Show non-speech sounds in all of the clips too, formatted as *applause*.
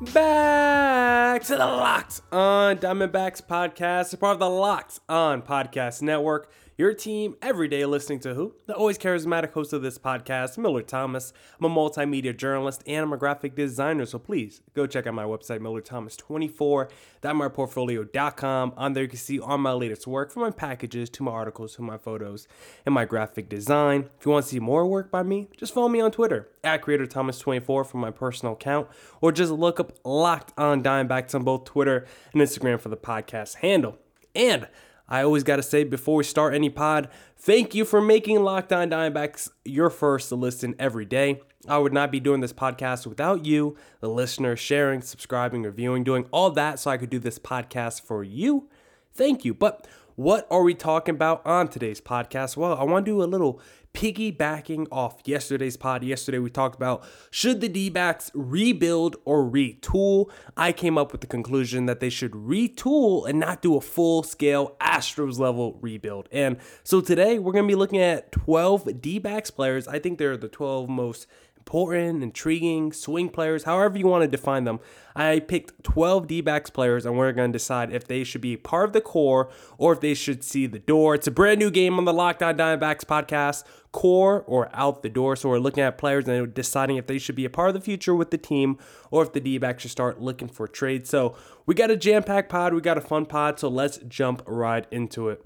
back to the Locked On Diamondbacks podcast, a part of the Locked On Podcast Network. Your team every day listening to who? The always charismatic host of this podcast, Miller Thomas. I'm a multimedia journalist and I'm a graphic designer, so please go check out my website, MillerThomas24.myportfolio.com. On there you can see all my latest work from my packages to my articles to my photos and my graphic design. If you want to see more work by me, just follow me on Twitter at CreatorThomas24 for my personal account, or just look up Locked On Diamondbacks on both Twitter and Instagram for the podcast handle. And I always got to say before we start any pod, thank you for making Locked On Diamondbacks your first to listen every day. I would not be doing this podcast without you, the listener, sharing, subscribing, reviewing, doing all that so I could do this podcast for you. Thank you. But what are we talking about on today's podcast? Well, I want to do a little piggybacking off yesterday's pod. Yesterday, we talked about should the D backs rebuild or retool? I came up with the conclusion that they should retool and not do a full scale Astros level rebuild. And so today, we're going to be looking at 12 D backs players. I think they're the 12 most important, intriguing, swing players, however you want to define them. I picked 12 D backs players, and we're going to decide if they should be part of the core or if they should see the door. It's a brand new game on the Lockdown On Diamondbacks podcast, core or out the door. So we're looking at players and deciding if they should be a part of the future with the team or if the D backs should start looking for trades. So we got a jam packed pod, we got a fun pod, so let's jump right into it.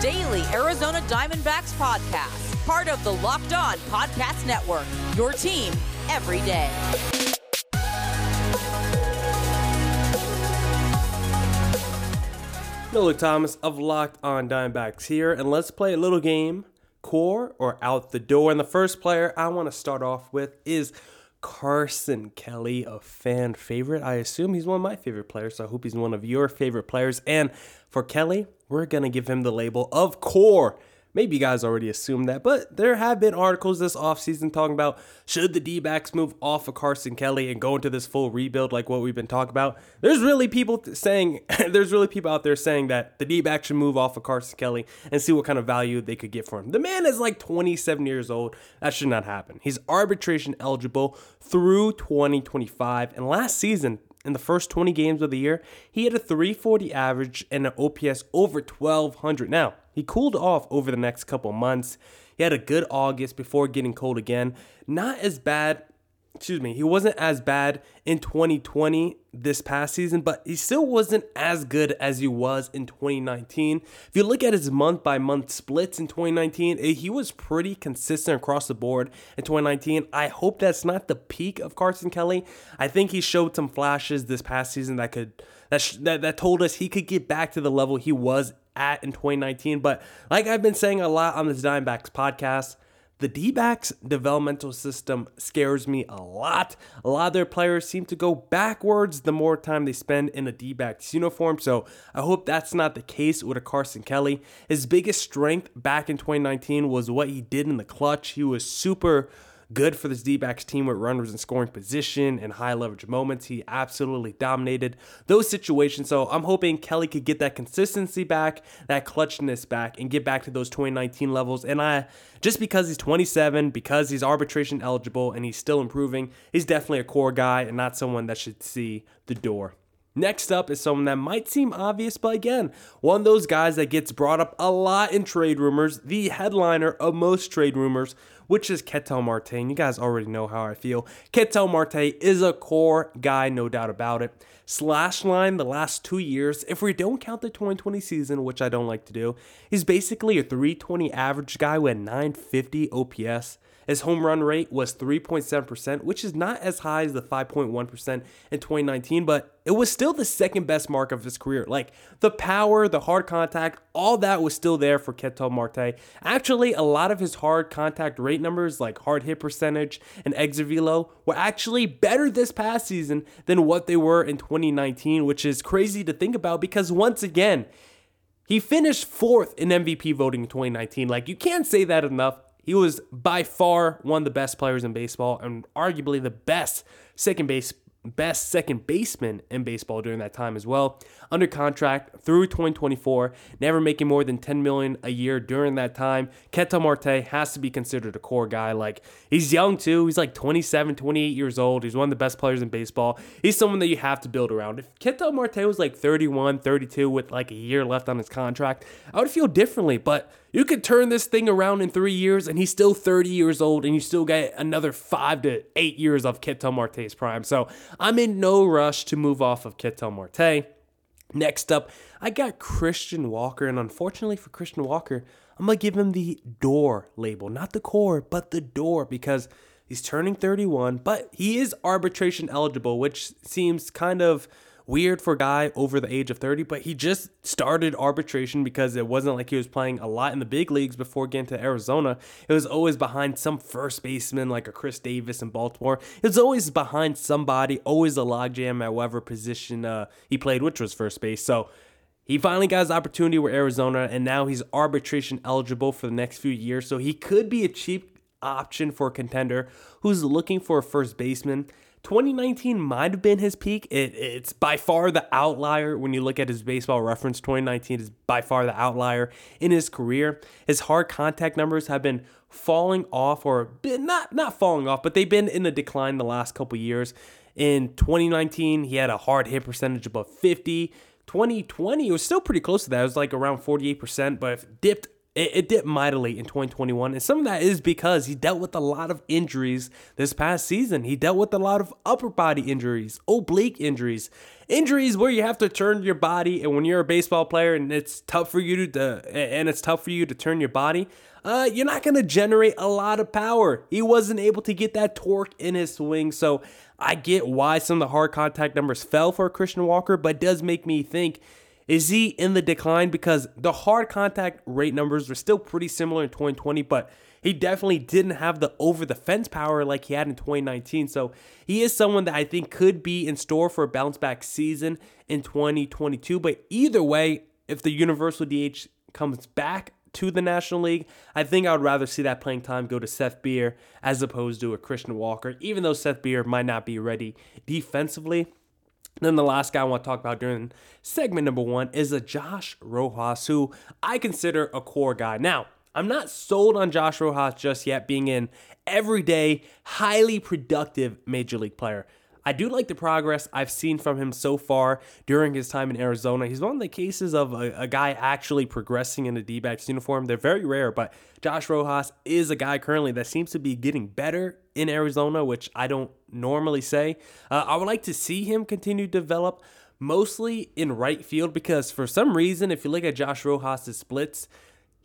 Daily Arizona Diamondbacks podcast, part of the Locked On Podcast Network, your team every day. Miller Thomas of Locked On Diamondbacks here, and let's play a little game core or out the door. And the first player I want to start off with is Carson Kelly, a fan favorite. I assume he's one of my favorite players, so I hope he's one of your favorite players. And for Kelly, we're going to give him the label of core. Maybe you guys already assumed that, but there have been articles this offseason talking about should the D backs move off of Carson Kelly and go into this full rebuild like what we've been talking about. There's really people saying, *laughs* there's really people out there saying that the D backs should move off of Carson Kelly and see what kind of value they could get for him. The man is like 27 years old. That should not happen. He's arbitration eligible through 2025. And last season, in the first 20 games of the year, he had a 340 average and an OPS over 1200. Now, he cooled off over the next couple months. He had a good August before getting cold again. Not as bad, excuse me, he wasn't as bad in 2020 this past season, but he still wasn't as good as he was in 2019. If you look at his month by month splits in 2019, eh, he was pretty consistent across the board in 2019. I hope that's not the peak of Carson Kelly. I think he showed some flashes this past season that could that that, that told us he could get back to the level he was at in 2019. But like I've been saying a lot on this Diamondbacks podcast, the D backs developmental system scares me a lot. A lot of their players seem to go backwards the more time they spend in a D backs uniform. So I hope that's not the case with a Carson Kelly. His biggest strength back in 2019 was what he did in the clutch. He was super good for this D backs team with runners in scoring position and high leverage moments. He absolutely dominated those situations. So I'm hoping Kelly could get that consistency back, that clutchness back, and get back to those 2019 levels. And I just because he's 27, because he's arbitration eligible and he's still improving, he's definitely a core guy and not someone that should see the door. Next up is someone that might seem obvious, but again, one of those guys that gets brought up a lot in trade rumors, the headliner of most trade rumors, which is Ketel Marte. And you guys already know how I feel. Ketel Marte is a core guy, no doubt about it. Slash line the last two years, if we don't count the 2020 season, which I don't like to do, he's basically a 320 average guy with 950 OPS. His home run rate was 3.7%, which is not as high as the 5.1% in 2019, but it was still the second best mark of his career. Like the power, the hard contact, all that was still there for Ketel Marte. Actually, a lot of his hard contact rate numbers, like hard hit percentage and exit velo, were actually better this past season than what they were in 2019, which is crazy to think about because once again, he finished fourth in MVP voting in 2019. Like, you can't say that enough. He was by far one of the best players in baseball and arguably the best second base best second baseman in baseball during that time as well. Under contract through 2024, never making more than 10 million a year during that time. Ketel Marte has to be considered a core guy. Like he's young too. He's like 27, 28 years old. He's one of the best players in baseball. He's someone that you have to build around. If Ketel Marte was like 31, 32 with like a year left on his contract, I would feel differently, but you could turn this thing around in three years and he's still 30 years old and you still get another five to eight years of Ketel Marte's prime. So I'm in no rush to move off of Ketel Marte. Next up, I got Christian Walker, and unfortunately for Christian Walker, I'm gonna give him the door label, not the core, but the door because he's turning 31, but he is arbitration eligible, which seems kind of weird for a guy over the age of 30, but he just started arbitration because it wasn't like he was playing a lot in the big leagues before getting to Arizona. It was always behind some first baseman like a Chris Davis in Baltimore. It was always behind somebody, always a logjam at whatever position uh, he played, which was first base. So he finally got his opportunity with Arizona, and now he's arbitration eligible for the next few years. So he could be a cheap option for a contender who's looking for a first baseman. 2019 might have been his peak. It, it's by far the outlier when you look at his baseball reference. 2019 is by far the outlier in his career. His hard contact numbers have been falling off, or not not falling off, but they've been in a decline the last couple years. In 2019, he had a hard hit percentage above 50. 2020, it was still pretty close to that. It was like around 48%, but dipped it, it dipped mightily in 2021. And some of that is because he dealt with a lot of injuries this past season. He dealt with a lot of upper body injuries, oblique injuries, injuries where you have to turn your body. And when you're a baseball player and it's tough for you to, and it's tough for you to turn your body, uh, you're not going to generate a lot of power. He wasn't able to get that torque in his swing. So I get why some of the hard contact numbers fell for Christian Walker, but it does make me think is he in the decline? Because the hard contact rate numbers were still pretty similar in 2020, but he definitely didn't have the over the fence power like he had in 2019. So he is someone that I think could be in store for a bounce back season in 2022. But either way, if the universal DH comes back to the National League, I think I would rather see that playing time go to Seth Beer as opposed to a Christian Walker, even though Seth Beer might not be ready defensively. Then the last guy I want to talk about during segment number one is a Josh Rojas, who I consider a core guy. Now, I'm not sold on Josh Rojas just yet, being an everyday, highly productive major league player. I do like the progress I've seen from him so far during his time in Arizona. He's one of the cases of a, a guy actually progressing in a D backs uniform. They're very rare, but Josh Rojas is a guy currently that seems to be getting better in Arizona, which I don't normally say. Uh, I would like to see him continue to develop mostly in right field because for some reason, if you look at Josh Rojas' splits,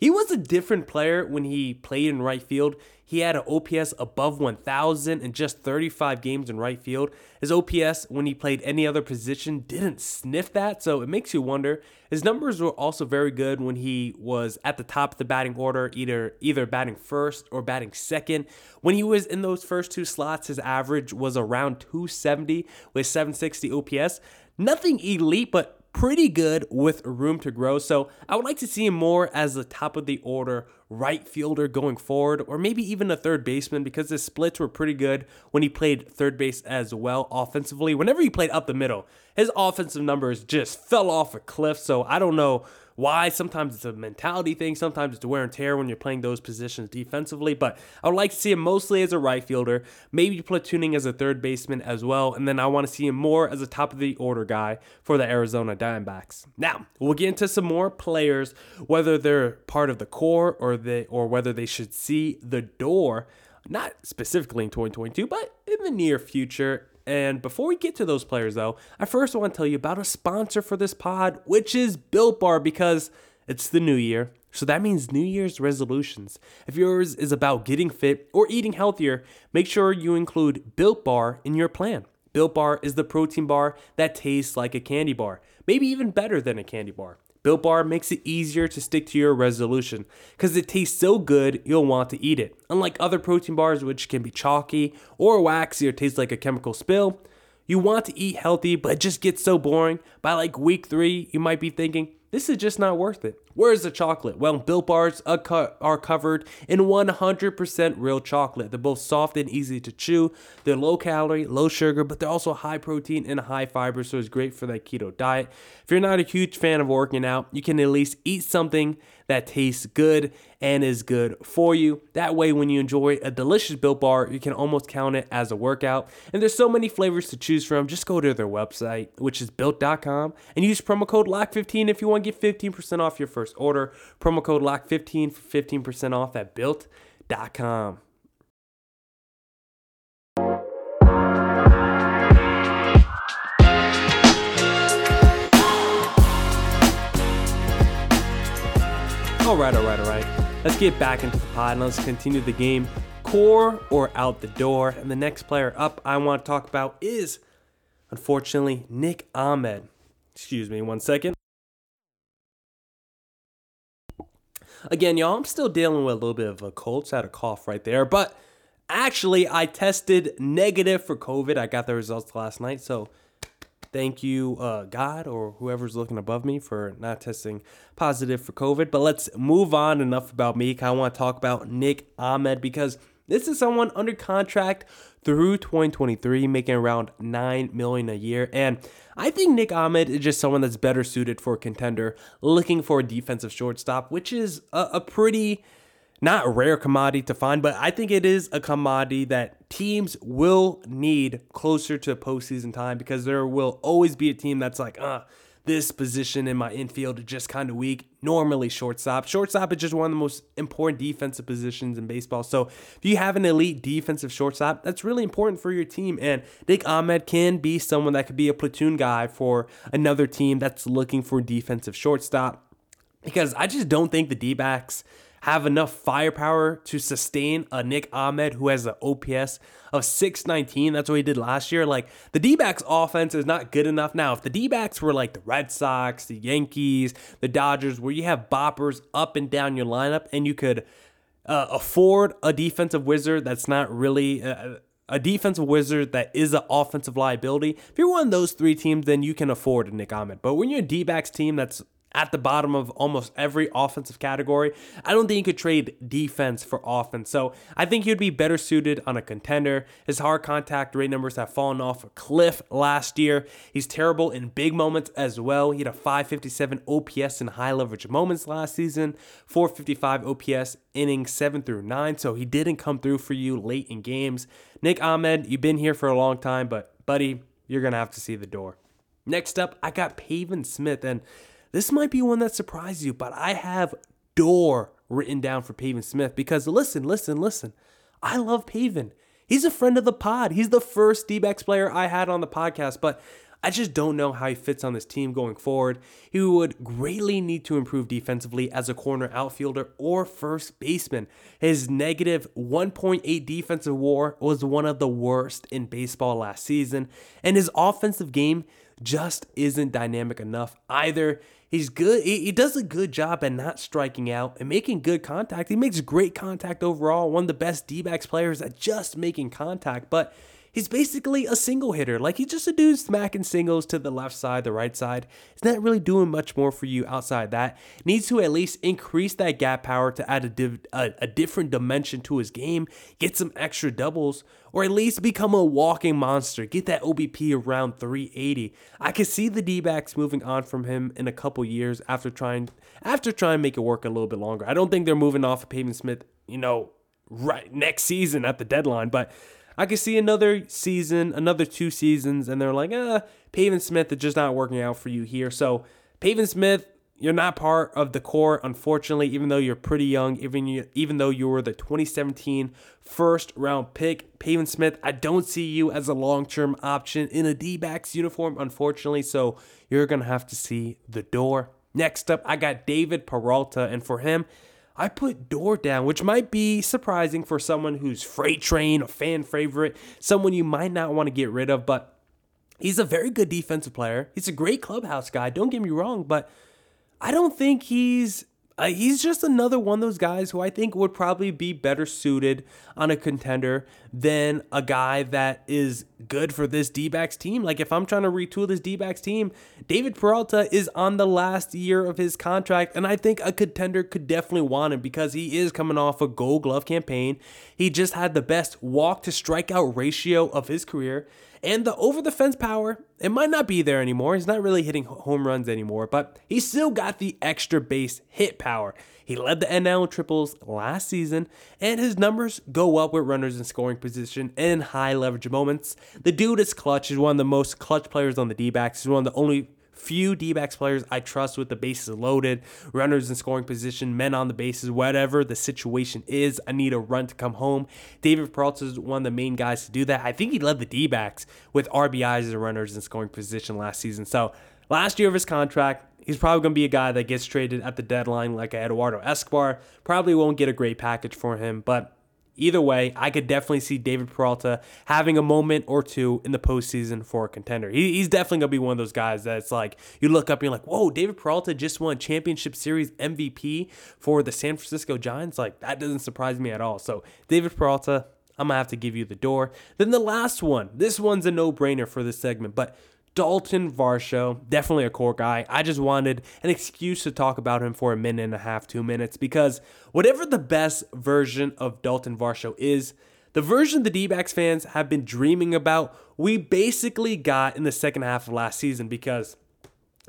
he was a different player when he played in right field. He had an OPS above 1,000 in just 35 games in right field. His OPS, when he played any other position, didn't sniff that, so it makes you wonder. His numbers were also very good when he was at the top of the batting order, either either batting first or batting second. When he was in those first two slots, his average was around 270 with 760 OPS. Nothing elite, but pretty good with room to grow. So I would like to see him more as the top of the order right fielder going forward, or maybe even a third baseman because his splits were pretty good when he played third base as well offensively. Whenever he played up the middle, his offensive numbers just fell off a cliff. So I don't know why. Sometimes it's a mentality thing, sometimes it's wear and tear when you're playing those positions defensively. But I would like to see him mostly as a right fielder, maybe platooning as a third baseman as well. And then I want to see him more as a top of the order guy for the Arizona Diamondbacks. Now, we'll get into some more players, whether they're part of the core or they or whether they should see the door not specifically in 2022, but in the near future. And before we get to those players, though, I first want to tell you about a sponsor for this pod, which is Built Bar, because it's the new year. So that means New Year's resolutions. If yours is about getting fit or eating healthier, make sure you include Built Bar in your plan. Built Bar is the protein bar that tastes like a candy bar, maybe even better than a candy bar. Built Bar makes it easier to stick to your resolution because it tastes so good you'll want to eat it. Unlike other protein bars, which can be chalky or waxy or taste like a chemical spill, you want to eat healthy, but it just gets so boring. By like week three, you might be thinking, this is just not worth it. Where's the chocolate? Well, Built Bars are covered in 100% real chocolate. They're both soft and easy to chew. They're low calorie, low sugar, but they're also high protein and high fiber, so it's great for that keto diet. If you're not a huge fan of working out, you can at least eat something that tastes good and is good for you. That way, when you enjoy a delicious Built Bar, you can almost count it as a workout. And there's so many flavors to choose from. Just go to their website, which is built.com, and use promo code LOCK15 if you want to get 15% off your first order. Promo code LOCK15 for 15% off at built.com. All right, all right, all right. Let's get back into the pod and let's continue the game. Core or out the door. And the next player up I want to talk about is, unfortunately, Nick Ahmed. Excuse me one second. Again, y'all, I'm still dealing with a little bit of a cold. So I had a cough right there. But actually, I tested negative for COVID. I got the results last night. So Thank you, uh, God, or whoever's looking above me for not testing positive for COVID. But let's move on. Enough about me. I want to talk about Nick Ahmed because this is someone under contract through 2023, making around nine million a year. And I think Nick Ahmed is just someone that's better suited for a contender looking for a defensive shortstop, which is a, a pretty not rare commodity to find, but I think it is a commodity that teams will need closer to postseason time because there will always be a team that's like, uh, this position in my infield is just kind of weak. Normally, shortstop. Shortstop is just one of the most important defensive positions in baseball. So, if you have an elite defensive shortstop, that's really important for your team. And Nick Ahmed can be someone that could be a platoon guy for another team that's looking for defensive shortstop. Because I just don't think the D backs have enough firepower to sustain a Nick Ahmed who has an OPS of 619. That's what he did last year. Like the D backs offense is not good enough. Now, if the D backs were like the Red Sox, the Yankees, the Dodgers, where you have boppers up and down your lineup and you could uh, afford a defensive wizard that's not really. Uh, a defensive wizard that is an offensive liability. If you're one of those three teams, then you can afford a Nick Ahmed. But when you're a D backs team that's at the bottom of almost every offensive category. I don't think you could trade defense for offense. So I think he'd be better suited on a contender. His hard contact rate numbers have fallen off a cliff last year. He's terrible in big moments as well. He had a 557 OPS in high leverage moments last season, 455 OPS innings 7 through 9. So he didn't come through for you late in games. Nick Ahmed, you've been here for a long time, but buddy, you're going to have to see the door. Next up, I got Pavin Smith and this might be one that surprises you, but I have door written down for Pavin Smith because listen, listen, listen. I love Pavin. He's a friend of the pod. He's the first d player I had on the podcast, but I just don't know how he fits on this team going forward. He would greatly need to improve defensively as a corner outfielder or first baseman. His negative 1.8 defensive war was one of the worst in baseball last season, and his offensive game just isn't dynamic enough either. He's good. He, he does a good job at not striking out and making good contact. He makes great contact overall. One of the best D backs players at just making contact, but he's basically a single hitter. Like he's just a dude smacking singles to the left side, the right side. He's not really doing much more for you outside that. Needs to at least increase that gap power to add a, div- a, a different dimension to his game, get some extra doubles, or at least become a walking monster. Get that OBP around 380. I can see the D-backs moving on from him in a couple years after trying after trying to make it work a little bit longer. I don't think they're moving off of Pavin Smith, you know, right next season at the deadline, but I could see another season, another two seasons, and they're like, uh, Pavin Smith is just not working out for you here. So, Pavin Smith, you're not part of the core, unfortunately, even though you're pretty young, even you, even though you were the 2017 first round pick. Pavin Smith, I don't see you as a long term option in a D backs uniform, unfortunately. So, you're going to have to see the door. Next up, I got David Peralta, and for him, I put Door down, which might be surprising for someone who's freight train, a fan favorite, someone you might not want to get rid of, but He's a very good defensive player. He's a great clubhouse guy. Don't get me wrong, but I don't think he's uh, he's just another one of those guys who I think would probably be better suited on a contender than a guy that is good for this D backs team. Like, if I'm trying to retool this D backs team, David Peralta is on the last year of his contract, and I think a contender could definitely want him because he is coming off a gold glove campaign. He just had the best walk to strikeout ratio of his career. And the over the fence power, it might not be there anymore. He's not really hitting home runs anymore, but he's still got the extra base hit power. He led the NL in triples last season, and his numbers go up with runners in scoring position in high leverage moments. The dude is clutch. He's one of the most clutch players on the D backs. He's one of the only few D backs players I trust with the bases loaded, runners in scoring position, men on the bases, whatever the situation is. I need a run to come home. David Peralta is one of the main guys to do that. I think he led the D backs with RBIs as runners in scoring position last season. So last year of his contract, he's probably going to be a guy that gets traded at the deadline like Eduardo Escobar. Probably won't get a great package for him, but Either way, I could definitely see David Peralta having a moment or two in the postseason for a contender. He, he's definitely going to be one of those guys that's like, you look up and you're like, whoa, David Peralta just won Championship Series MVP for the San Francisco Giants. Like, that doesn't surprise me at all. So, David Peralta, I'm going to have to give you the door. Then the last one. This one's a no brainer for this segment, but Dalton Varsho, definitely a core guy. I just wanted an excuse to talk about him for a minute and a half, two minutes, because whatever the best version of Dalton Varsho is, the version the D backs fans have been dreaming about, we basically got in the second half of last season because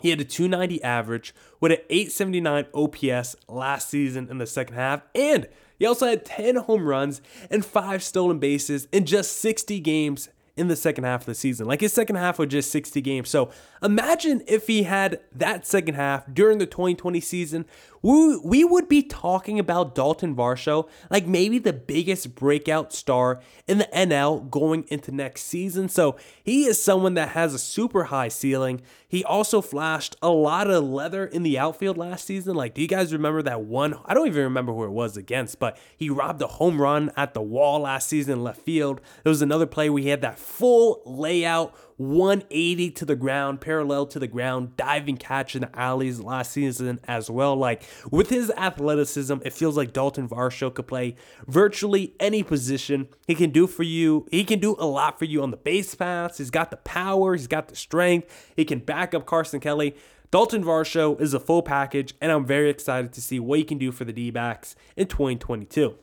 he had a 290 average with an 879 OPS last season in the second half, and he also had 10 home runs and 5 stolen bases in just 60 games in the second half of the season. Like his second half was just 60 games. So imagine if he had that second half during the 2020 season. We, we would be talking about Dalton Varsho, like maybe the biggest breakout star in the NL going into next season. So he is someone that has a super high ceiling. He also flashed a lot of leather in the outfield last season. Like, do you guys remember that one? I don't even remember who it was against, but he robbed a home run at the wall last season in left field. There was another play where he had that full layout 180 to the ground, parallel to the ground, diving catch in the alleys last season as well. Like with his athleticism, it feels like Dalton Varsho could play virtually any position. He can do for you, he can do a lot for you on the base paths. He's got the power, he's got the strength, he can back up Carson Kelly. Dalton Varsho is a full package, and I'm very excited to see what he can do for the D backs in 2022.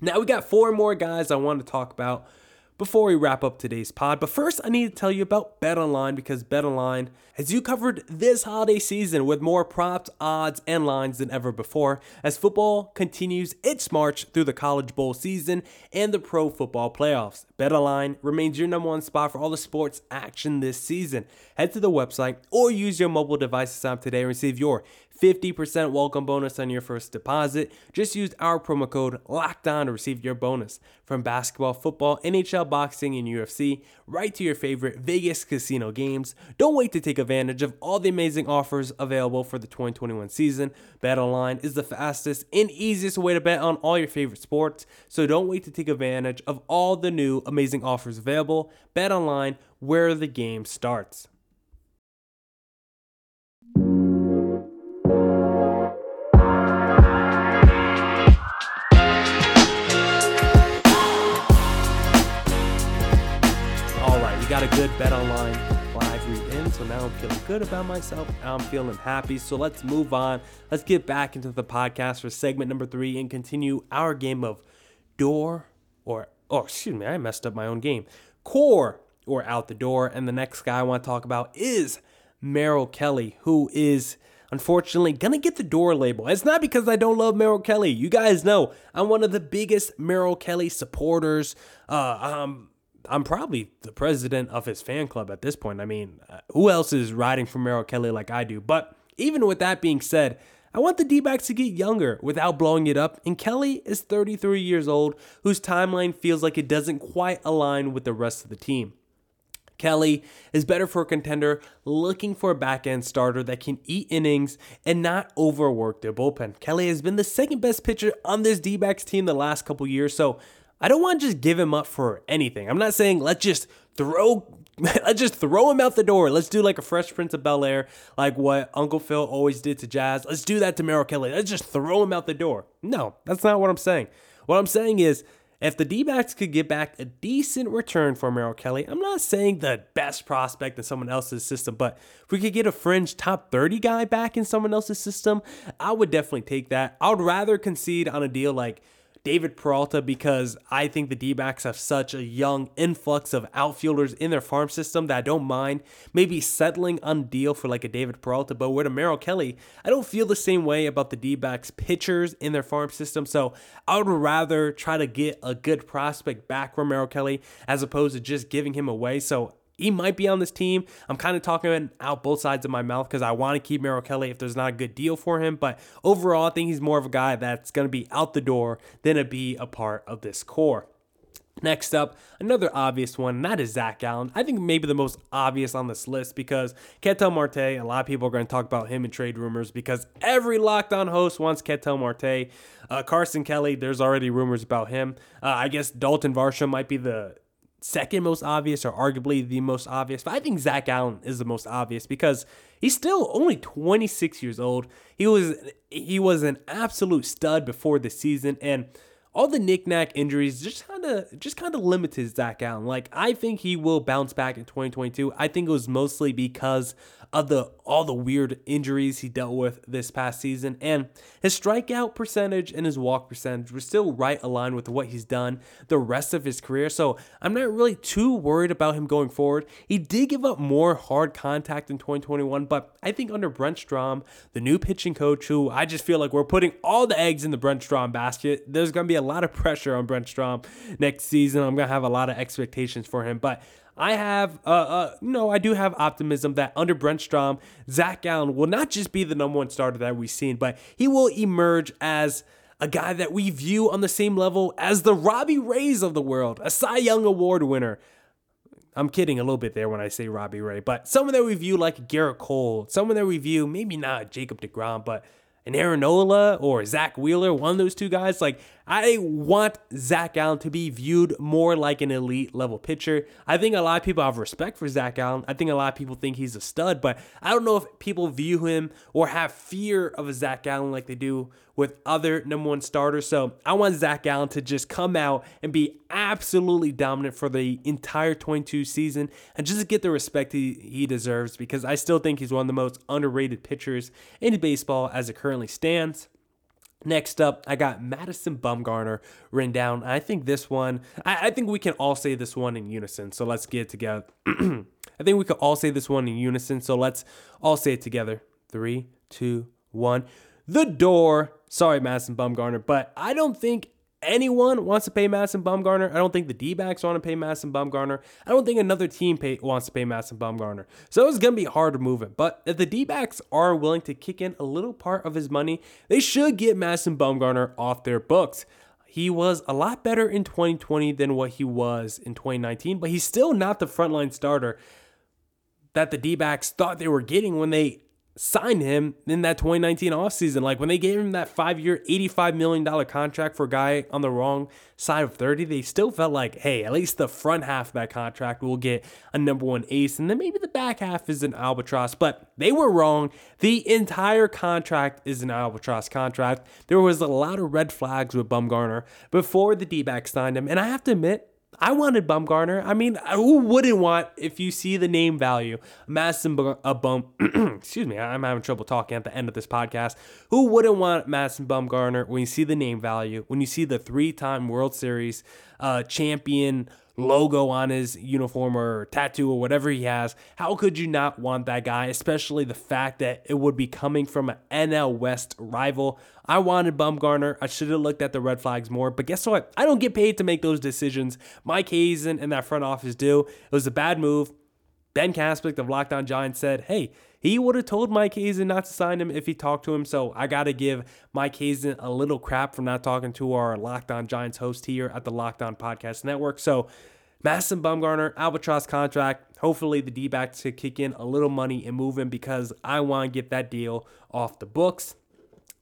Now, we got four more guys I want to talk about before we wrap up today's pod. But first, I need to tell you about BetOnline because BetOnline has you covered this holiday season with more props, odds, and lines than ever before as football continues its march through the College Bowl season and the Pro Football Playoffs. BetOnline remains your number one spot for all the sports action this season. Head to the website or use your mobile device to sign up today and receive your 50% welcome bonus on your first deposit. Just use our promo code LOCKDOWN to receive your bonus. From basketball, football, NHL, boxing, and UFC, right to your favorite Vegas casino games. Don't wait to take advantage of all the amazing offers available for the 2021 season. BetOnline is the fastest and easiest way to bet on all your favorite sports, so don't wait to take advantage of all the new amazing offers available. BetOnline, where the game starts. Got a good BetOnline live read in, so now I'm feeling good about myself. Now I'm feeling happy. So let's move on. Let's get back into the podcast for segment number three and continue our game of door or oh excuse me, I messed up my own game. Core or out the door. And the next guy I want to talk about is Merrill Kelly, who is unfortunately gonna get the door label. It's not because I don't love Merrill Kelly. You guys know I'm one of the biggest Merrill Kelly supporters. Uh, um, I'm probably the president of his fan club at this point. I mean, uh, who else is riding for Merrill Kelly like I do? But even with that being said, I want the D backs to get younger without blowing it up. And Kelly is 33 years old, whose timeline feels like it doesn't quite align with the rest of the team. Kelly is better for a contender looking for a back end starter that can eat innings and not overwork their bullpen. Kelly has been the second best pitcher on this D backs team the last couple years, so I don't want to just give him up for anything. I'm not saying let's just throw *laughs* let's just throw him out the door. Let's do like a Fresh Prince of Bel Air, like what Uncle Phil always did to Jazz. Let's do that to Merrill Kelly. Let's just throw him out the door. No, that's not what I'm saying. What I'm saying is, if the D backs could get back a decent return for Merrill Kelly, I'm not saying the best prospect in someone else's system, but if we could get a fringe top 30 guy back in someone else's system, I would definitely take that. I would rather concede on a deal like David Peralta because I think the D backs have such a young influx of outfielders in their farm system that I don't mind maybe settling on deal for like a David Peralta. But with Merrill Kelly, I don't feel the same way about the D backs pitchers in their farm system. So I would rather try to get a good prospect back Merrill Kelly as opposed to just giving him away. So he might be on this team. I'm kind of talking out both sides of my mouth because I want to keep Merrill Kelly if there's not a good deal for him. But overall, I think he's more of a guy that's going to be out the door than to be a part of this core. Next up, another obvious one, and that is Zac Gallen. I think maybe the most obvious on this list because Ketel Marte, a lot of people are going to talk about him in trade rumors because every Locked On host wants Ketel Marte. Uh, Carson Kelly, there's already rumors about him. Uh, I guess Dalton Varsho might be the second most obvious or arguably the most obvious, but I think Zac Gallen is the most obvious because he's still only 26 years old. He was he was an absolute stud before the season and all the knickknack injuries just kind of just kind of limited Zac Gallen. Like I think he will bounce back in 2022. I think it was mostly because of the all the weird injuries he dealt with this past season and his strikeout percentage and his walk percentage were still right aligned with what he's done the rest of his career. So I'm not really too worried about him going forward. He did give up more hard contact in 2021, but I think under Brent Strom, the new pitching coach, who I just feel like we're putting all the eggs in the Brent Strom basket, there's going to be a lot of pressure on Brent Strom next season. I'm going to have a lot of expectations for him, but I have, uh, uh, no, I do have optimism that under Brent Strom, Zac Gallen will not just be the number one starter that we've seen, but he will emerge as a guy that we view on the same level as the Robbie Rays of the world, a Cy Young Award winner. I'm kidding a little bit there when I say Robbie Ray, but someone that we view like Gerrit Cole, someone that we view maybe not Jacob DeGrom, but an Aaron Nola or Zack Wheeler, one of those two guys. Like, I want Zac Gallen to be viewed more like an elite level pitcher. I think a lot of people have respect for Zac Gallen. I think a lot of people think he's a stud, but I don't know if people view him or have fear of a Zac Gallen like they do with other number one starters. So I want Zac Gallen to just come out and be absolutely dominant for the entire 22 season and just get the respect he, he deserves because I still think he's one of the most underrated pitchers in baseball as it currently stands. Next up, I got Madison Bumgarner written down. I think this one, I, I, think we can all say this one in unison. So let's get together. *clears throat* I think we could all say this one in unison. So let's all say it together. Three, two, one. The door. Sorry, Madison Bumgarner, but I don't think anyone wants to pay Madison Bumgarner. I don't think the D backs want to pay Madison Bumgarner. I don't think another team pay, wants to pay Madison Bumgarner. So it's going to be hard to move it. But if the D backs are willing to kick in a little part of his money, they should get Madison Bumgarner off their books. He was a lot better in 2020 than what he was in 2019, but he's still not the frontline starter that the D backs thought they were getting when they signed him in that 2019 offseason. Like when they gave him that five year, $85 million contract for a guy on the wrong side of 30, they still felt like, hey, at least the front half of that contract will get a number one ace. And then maybe the back half is an albatross. But they were wrong. The entire contract is an albatross contract. There was a lot of red flags with Bumgarner before the D backs signed him. And I have to admit, I wanted Bumgarner. I mean, who wouldn't want if you see the name value? Madison a bum. *clears throat* excuse me, I'm having trouble talking at the end of this podcast. Who wouldn't want Madison Bumgarner when you see the name value? When you see the three-time World Series uh, champion logo on his uniform or tattoo or whatever he has. How could you not want that guy, especially the fact that it would be coming from an NL West rival? I wanted Bumgarner. I should have looked at the red flags more, but guess what? I don't get paid to make those decisions. Mike Hazen and that front office do. It was a bad move. Ben Caspick of Locked On Giants said, hey, he would have told Mike Hazen not to sign him if he talked to him. So I got to give Mike Hazen a little crap for not talking to our Locked On Giants host here at the Locked On Podcast Network. So Madison Bumgarner, Albatross contract. Hopefully the D backs could kick in a little money and move him because I want to get that deal off the books.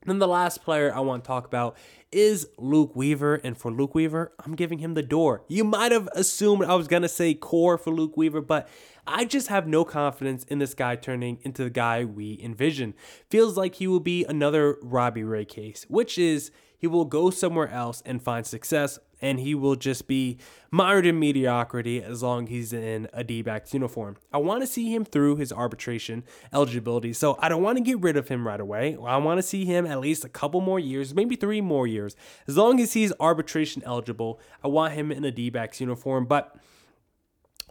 Then the last player I want to talk about is Luke Weaver. And for Luke Weaver, I'm giving him the door. You might have assumed I was going to say core for Luke Weaver, but I just have no confidence in this guy turning into the guy we envision. Feels like he will be another Robbie Ray case, which is he will go somewhere else and find success and he will just be mired in mediocrity as long as he's in a D-backs uniform. I want to see him through his arbitration eligibility, so I don't want to get rid of him right away. I want to see him at least a couple more years, maybe three more years. As long as he's arbitration eligible, I want him in a D-backs uniform, but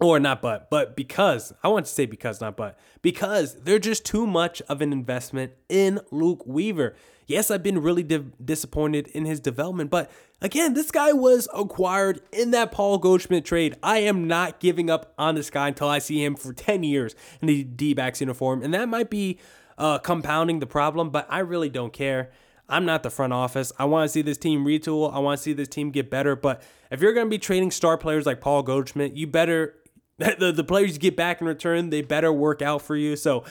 or not but but because i want to say because not but because they're just too much of an investment in luke weaver yes i've been really di- disappointed in his development but again this guy was acquired in that paul goldschmidt trade i am not giving up on this guy until i see him for 10 years in the d-backs uniform and that might be uh, compounding the problem but i really don't care I'm not the front office. I want to see this team retool. I want to see this team get better. But if you're going to be trading star players like Paul Goldschmidt, you better the, the players you get back in return, they better work out for you. So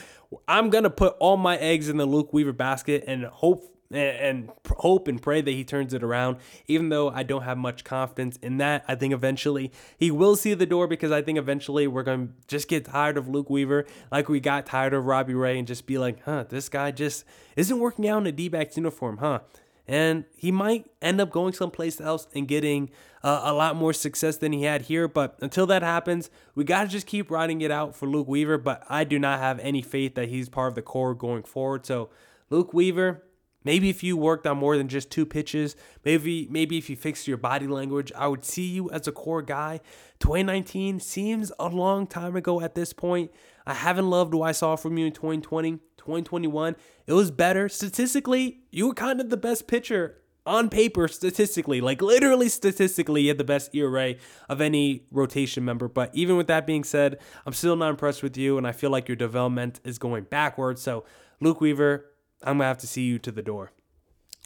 I'm gonna put all my eggs in the Luke Weaver basket and hope and, hope and pray that he turns it around. Even though I don't have much confidence in that, I think eventually he will see the door because I think eventually we're gonna just get tired of Luke Weaver, like we got tired of Robbie Ray, and just be like, huh, this guy just isn't working out in a D-backs uniform, huh? And he might end up going someplace else and getting uh, a lot more success than he had here. But until that happens, we got to just keep riding it out for Luke Weaver. But I do not have any faith that he's part of the core going forward. So, Luke Weaver, maybe if you worked on more than just two pitches, maybe maybe if you fixed your body language, I would see you as a core guy. 2019 seems a long time ago at this point. I haven't loved what I saw from you in 2020. 2021, it was better. Statistically, you were kind of the best pitcher on paper, statistically, like literally statistically, you had the best ERA of any rotation member. But even with that being said, I'm still not impressed with you, and I feel like your development is going backwards. So, Luke Weaver, I'm going to have to see you to the door.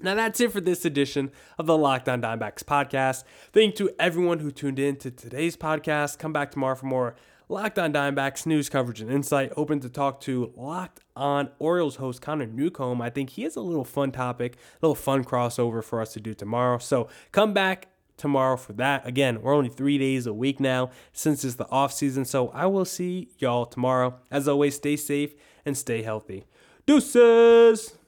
Now that's it for this edition of the Locked On Diamondbacks podcast. Thank you to everyone who tuned in to today's podcast. Come back tomorrow for more Locked On Diamondbacks news coverage and insight. Open to talk to Locked On Orioles host Connor Newcomb. I think he has a little fun topic, a little fun crossover for us to do tomorrow. So come back tomorrow for that. Again, we're only three days a week now since it's the off season. So I will see y'all tomorrow. As always, stay safe and stay healthy. Deuces!